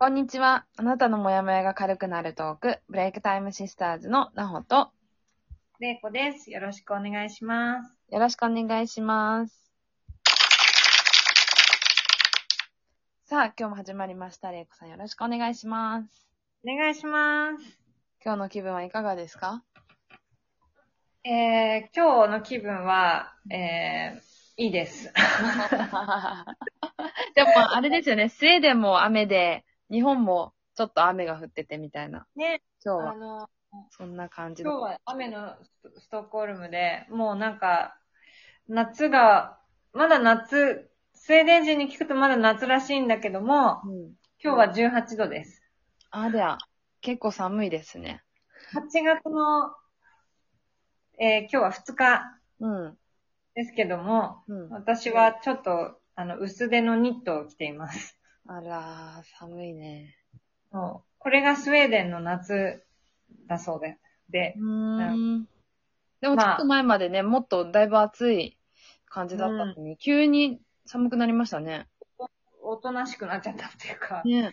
こんにちは。あなたのモヤモヤが軽くなるトーク、ブレイクタイムシスターズのなほと、れいこです。よろしくお願いします。よろしくお願いします。さあ、今日も始まりました。れいこさんよろしくお願いします。お願いします。今日の気分はいかがですか？えー、今日の気分は、えー、いいです。でも、あれですよね。スウェーデンも雨で、日本もちょっと雨が降っててみたいな。ね、今日はあの、そんな感じ今日の。は雨のストストックホルムで、もうなんか、夏が、まだ夏、スウェーデン人に聞くとまだ夏らしいんだけども、うん。今日は18度です。あ、では、結構寒いですね。8月の、えー、今日は2日うん。ですけども、うん。私はちょっと、あの、薄手のニットを着ています。あらー、寒いね。もうこれがスウェーデンの夏だそうで。でう、ーん。でもちょまあっと前までね、もっとだいぶ暑い感じだったのに、急に寒くなりましたね。おとなしくなっちゃったっていうか、ね。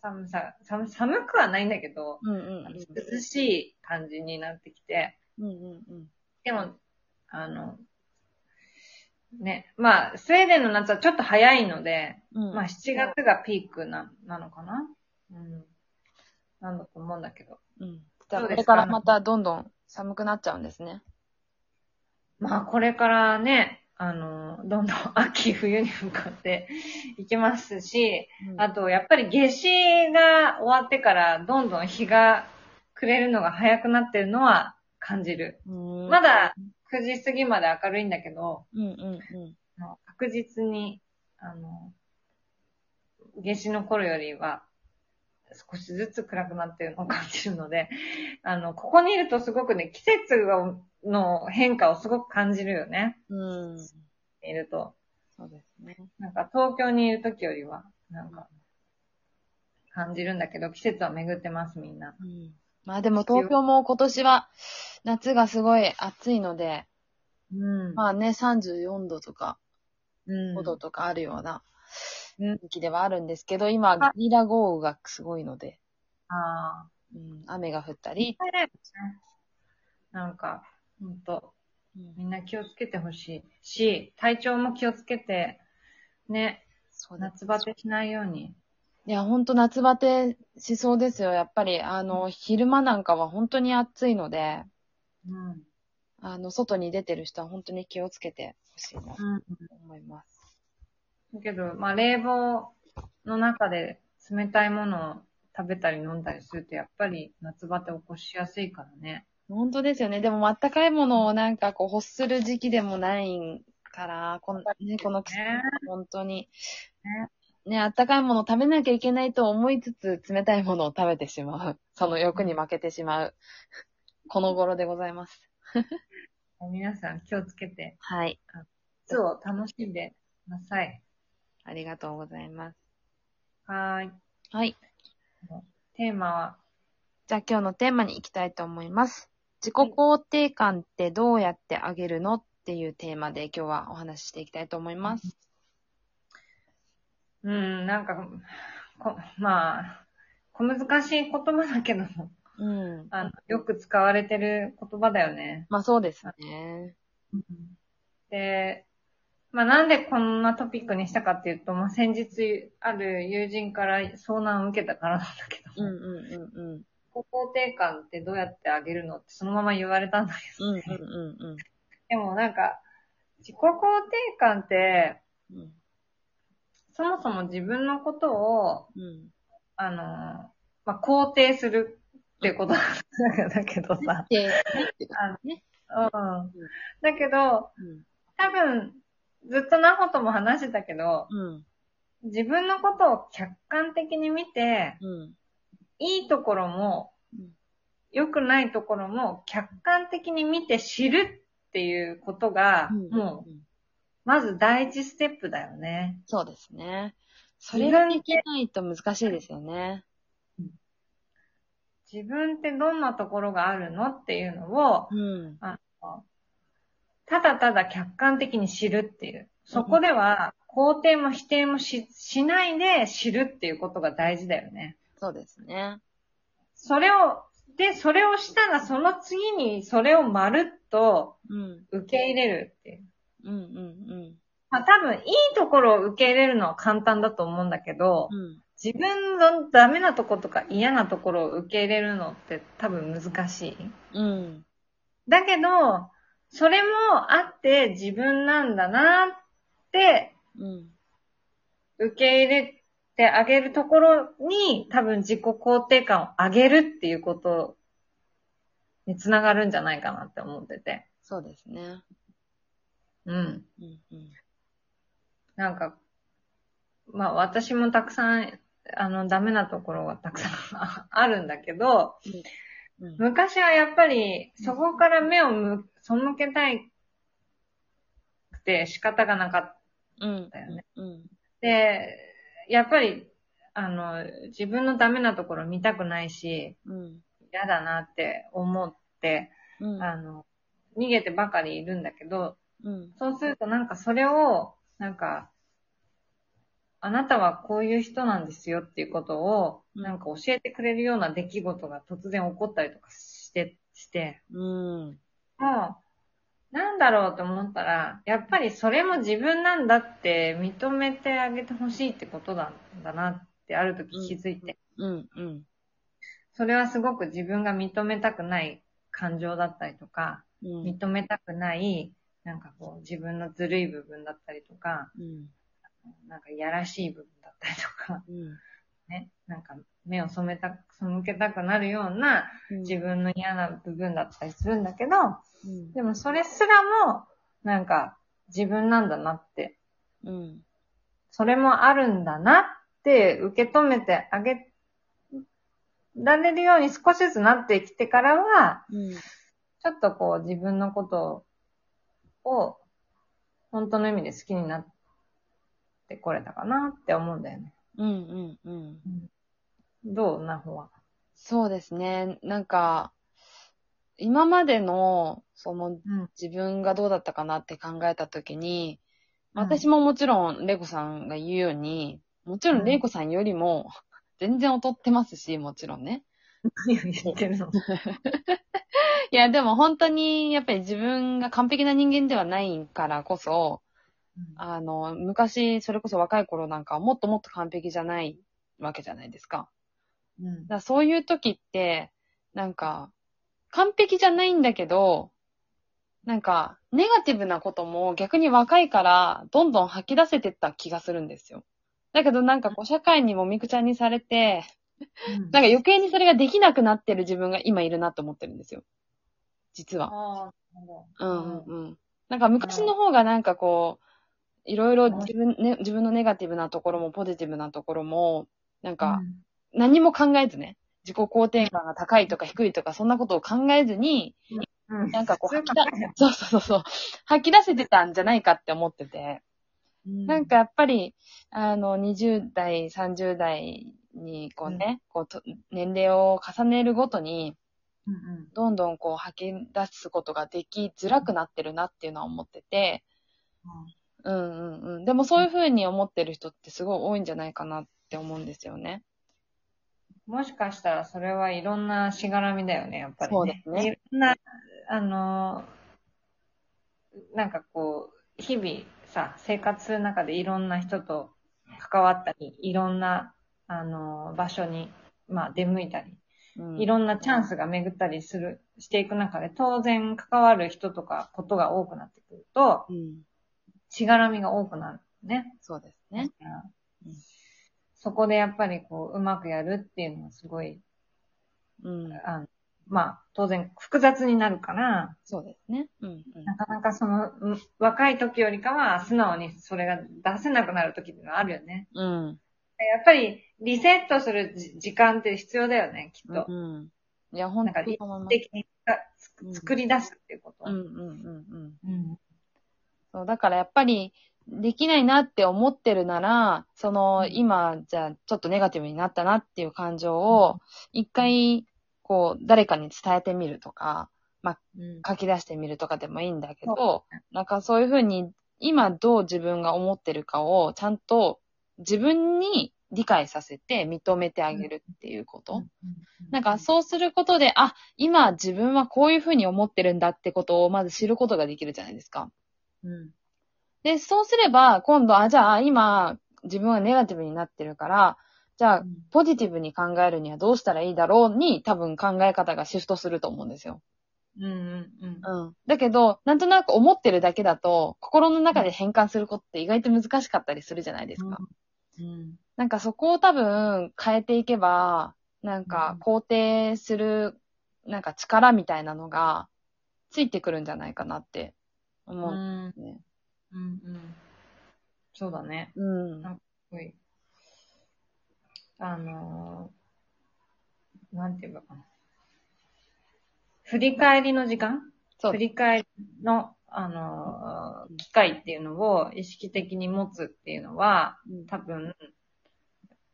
寒さ、寒寒くはないんだけど、うんうん涼しい感じになってきて、うん。うんうんうん。でも、あの、ね、まあ、スウェーデンの夏はちょっと早いので、うん。まあ、7月がピークな、なのかな？うん。なんだと思うんだけど。うん。じゃあ、これからまたどんどん寒くなっちゃうんですね。まあ、これからね、あの、どんどん秋、冬に向かっていきますし、うんあと、やっぱり夏至が終わってから、どんどん日が暮れるのが早くなってるのは感じる。うんまだ9時過ぎまで明るいんだけど、うんうんうん。確実に、あの、夏至の頃よりは、少しずつ暗くなってるのを感じるので、あの、ここにいるとすごくね、季節がの変化をすごく感じるよね。うん。いると。そうですね。なんか東京にいる時よりは、なんか、感じるんだけど、季節は巡ってます、みんな。うん。まあでも東京も今年は夏がすごい暑いので、うん。まあね、34度とかうん。5度とかあるようなうん。時期ではあるんですけど、今、ゲリラ豪雨がすごいので、あうん、雨が降ったあ。り、なんか、ほんと、うん。みんな気をつけてほしいし、体調も気をつけて、ね、そうだ夏バテしないように。いや、ほんと夏バテしそうですよ。やっぱり、あの、昼間なんかは本当に暑いので、うん。あの、外に出てる人は本当に気をつけてほしいなとうん。思います。だけど、まあ、冷房の中で冷たいものを食べたり飲んだりすると、やっぱり夏バテ起こしやすいからね。本当ですよね。でも、あったかいものをなんかこう、欲する時期でもないから、この、ね、この季節ね本当に、ね、あったかいものを食べなきゃいけないと思いつつ、冷たいものを食べてしまう。その欲に負けてしまう。この頃でございます。皆さん気をつけて、はい。夏を楽しんでください。ありがとうございます。はーい。はい。テーマは、じゃあ今日のテーマに行きたいと思います。自己肯定感ってどうやって上げるの？っていうテーマで今日はお話ししていきたいと思います。うん、なんか、こまあ、小難しい言葉だけども、うん。あの、よく使われてる言葉だよね。まあそうですね。で、まあなんでこんなトピックにしたかっていうと、まあ先日ある友人から遭難を受けたからなんだけど、うんうんうんうん。自己肯定感ってどうやって上げるのってそのまま言われたんだけど、うんうんうんうん。でもなんか、自己肯定感って、うんそもそも自分のことを、うん。あの、まあ、肯定するってことだけどさ。で、ってことあのね。うん。だけど、うん。多分、ずっとなほとも話してたけど、うん。自分のことを客観的に見て、うん。いいところもうん、良くないところも客観的に見て知るっていうことが、もう、うん。まず第一ステップだよね。そうですね。それができないと難しいですよね。自分ってどんなところがあるのっていうのを、うん。ただただ客観的に知るっていう。そこでは肯定も否定もし、しないで知るっていうことが大事だよね。そうですね。それを、で、それをしたらその次にそれをまるっとうん。受け入れるっていう。うんうんまあ多分いいところを受け入れるのは簡単だと思うんだけど、うん。うん。自分のダメなとことか嫌なところを受け入れるのって多分難しい。うん。だけど、それもあって自分なんだなってうん。受け入れてあげるところに多分自己肯定感を上げるっていうことにつながるんじゃないかなって思ってて。そうですね。うん。うんうん。なんか、まあ私もたくさん、あの、ダメなところがたくさん あるんだけど、うん。昔はやっぱりそこから目をむ背けたいくて仕方がなかっうん。たよね。うん。で、やっぱり、あの、自分のダメなところ見たくないし、うん。嫌だなって思って、うん。あの、逃げてばかりいるんだけど、うん。そうするとなんかそれを、なんか、あなたはこういう人なんですよっていうことを、うんなんか教えてくれるような出来事が突然起こったりとかして、して、うん。もう、なんだろうと思ったら、やっぱりそれも自分なんだって認めてあげてほしいってことなんだなってある時気づいて、うん。うん。それはすごく自分が認めたくない感情だったりとか、うん。認めたくない、なんかこう自分のずるい部分だったりとか、うん。なんかいやらしい部分だったりとか、うん。ね、なんか目を染めた、背けたくなるような自分の嫌な部分だったりするんだけど、うん。でもそれすらも、なんか自分なんだなって、うん。それもあるんだなって受け止めてあげられるように少しずつなってきてからは、うん。ちょっとこう自分のことを本当の意味で好きになってこれたかなって思うんだよね。うん。うん。うん。どう？なほは。そうですね。なんか、今までの、その、うん。自分がどうだったかなって考えたときに、私も、ももちろん、レイコさんが言うように、もちろんレイコさんよりも、全然劣ってますし、もちろんね。何を言ってるの？いや、でも本当に、やっぱり自分が完璧な人間ではないからこそ、あの、昔、それこそ若い頃なんかはもっともっと完璧じゃないわけじゃないですか。うんだそういう時って、なんか、完璧じゃないんだけど、なんか、ネガティブなことも逆に若いから、どんどん吐き出せてった気がするんですよ。だけどなんかこう、社会にもみくちゃにされて、うんなんか余計にそれができなくなってる自分が今いるなと思ってるんですよ。実は。うんうんうん。なんか昔の方がなんかこう、いろいろ自分、ね、自分のネガティブなところもポジティブなところも、なんか、何も考えずね、自己肯定感が高いとか低いとか、そんなことを考えずに、うん、なんかこう吐き出、そうそうそうそう、吐き出せてたんじゃないかって思ってて、なんか、やっぱり、あの、20代、30代に、こうね、こうと、年齢を重ねるごとに、うんうんどんどんこう吐き出すことができづらくなってるなっていうのは思ってて、うんうんうん。でもそういうふうに思ってる人ってすごい多いんじゃないかなって思うんですよね。もしかしたらそれはいろんなしがらみだよね、やっぱり、ね。そうですねいろんな、あのー、なんかこう、日々さ、生活する中でいろんな人と関わったり、いろんな、あのー場所に、まあ出向いたり、うん、いろんなチャンスが巡ったりする、していく中で、当然関わる人とかことが多くなってくると、うん。しがらみが多くなるね。そうですね。うんそこでやっぱりこう、うまくやるっていうのはすごい、うん。あのまあ、当然複雑になるから、そうですね。うんうん。なかなかその、うん若い時よりかは素直にそれが出せなくなる時っていうのはあるよね。うん。やっぱりリセットするじ時間って必要だよね、きっと。うん。いや、本当にそう思います。的に作り出すっていうこと。うんうんうんうん。うんそう、だからやっぱり、できないなって思ってるなら、その、うん今、じゃあ、ちょっとネガティブになったなっていう感情を、一回、こう、誰かに伝えてみるとか、うん書き出してみるとかでもいいんだけど、なんかそういうふうに今どう自分が思ってるかをちゃんと自分に理解させて認めてあげるっていうこと。なんかそうすることで、あ、今自分はこういうふうに思ってるんだってことをまず知ることができるじゃないですか。うん。で、そうすれば、今度、あ、じゃあ今自分はネガティブになってるから、じゃあポジティブに考えるにはどうしたらいいだろうに多分考え方がシフトすると思うんですよ。うん。うん。うん。だけど、なんとなく思ってるだけだと、心の中で変換することって意外と難しかったりするじゃないですか。うん。なんかそこを多分変えていけば、なんか肯定する、なんか力みたいなのがついてくるんじゃないかなって思うんですね。うん。うん。そうだね。うん。はい。あのー、なんていうのかな。振り返りの時間？そう振。り返りの、あのー、機会っていうのを意識的に持つっていうのは、うん多分、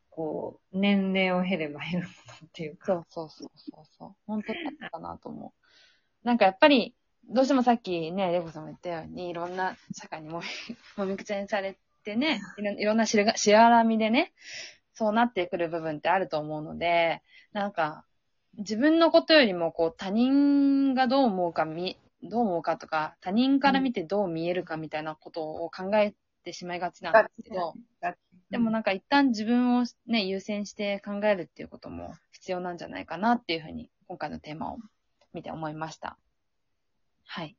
こう、年齢を経れば減るっていうか。そうそうそうそうそう。本当にそうかなと思う。なんかやっぱり、どうしてもさっきね、レコさんも言ったように、いろんな社会にもみ、もみくちゃにされてね、いろいろんなしがしがらみでね、そうなってくる部分ってあると思うので、なんか、自分のことよりも、こう、他人がどう思うか、み、どう思うかとか、他人から見てどう見えるかみたいなことを考えてしまいがちなんですけど、でもなんか一旦自分をね、優先して考えるっていうことも必要なんじゃないかなっていうふうに、今回のテーマを見て思いました。はい。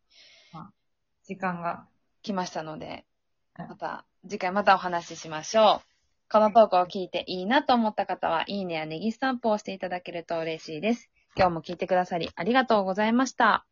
時間が。来ましたので、はいまた、次回またお話ししましょう。このトークを聞いていいなと思った方は、いいねやネギスタンプを押していただけると嬉しいです。今日も聞いてくださりありがとうございました。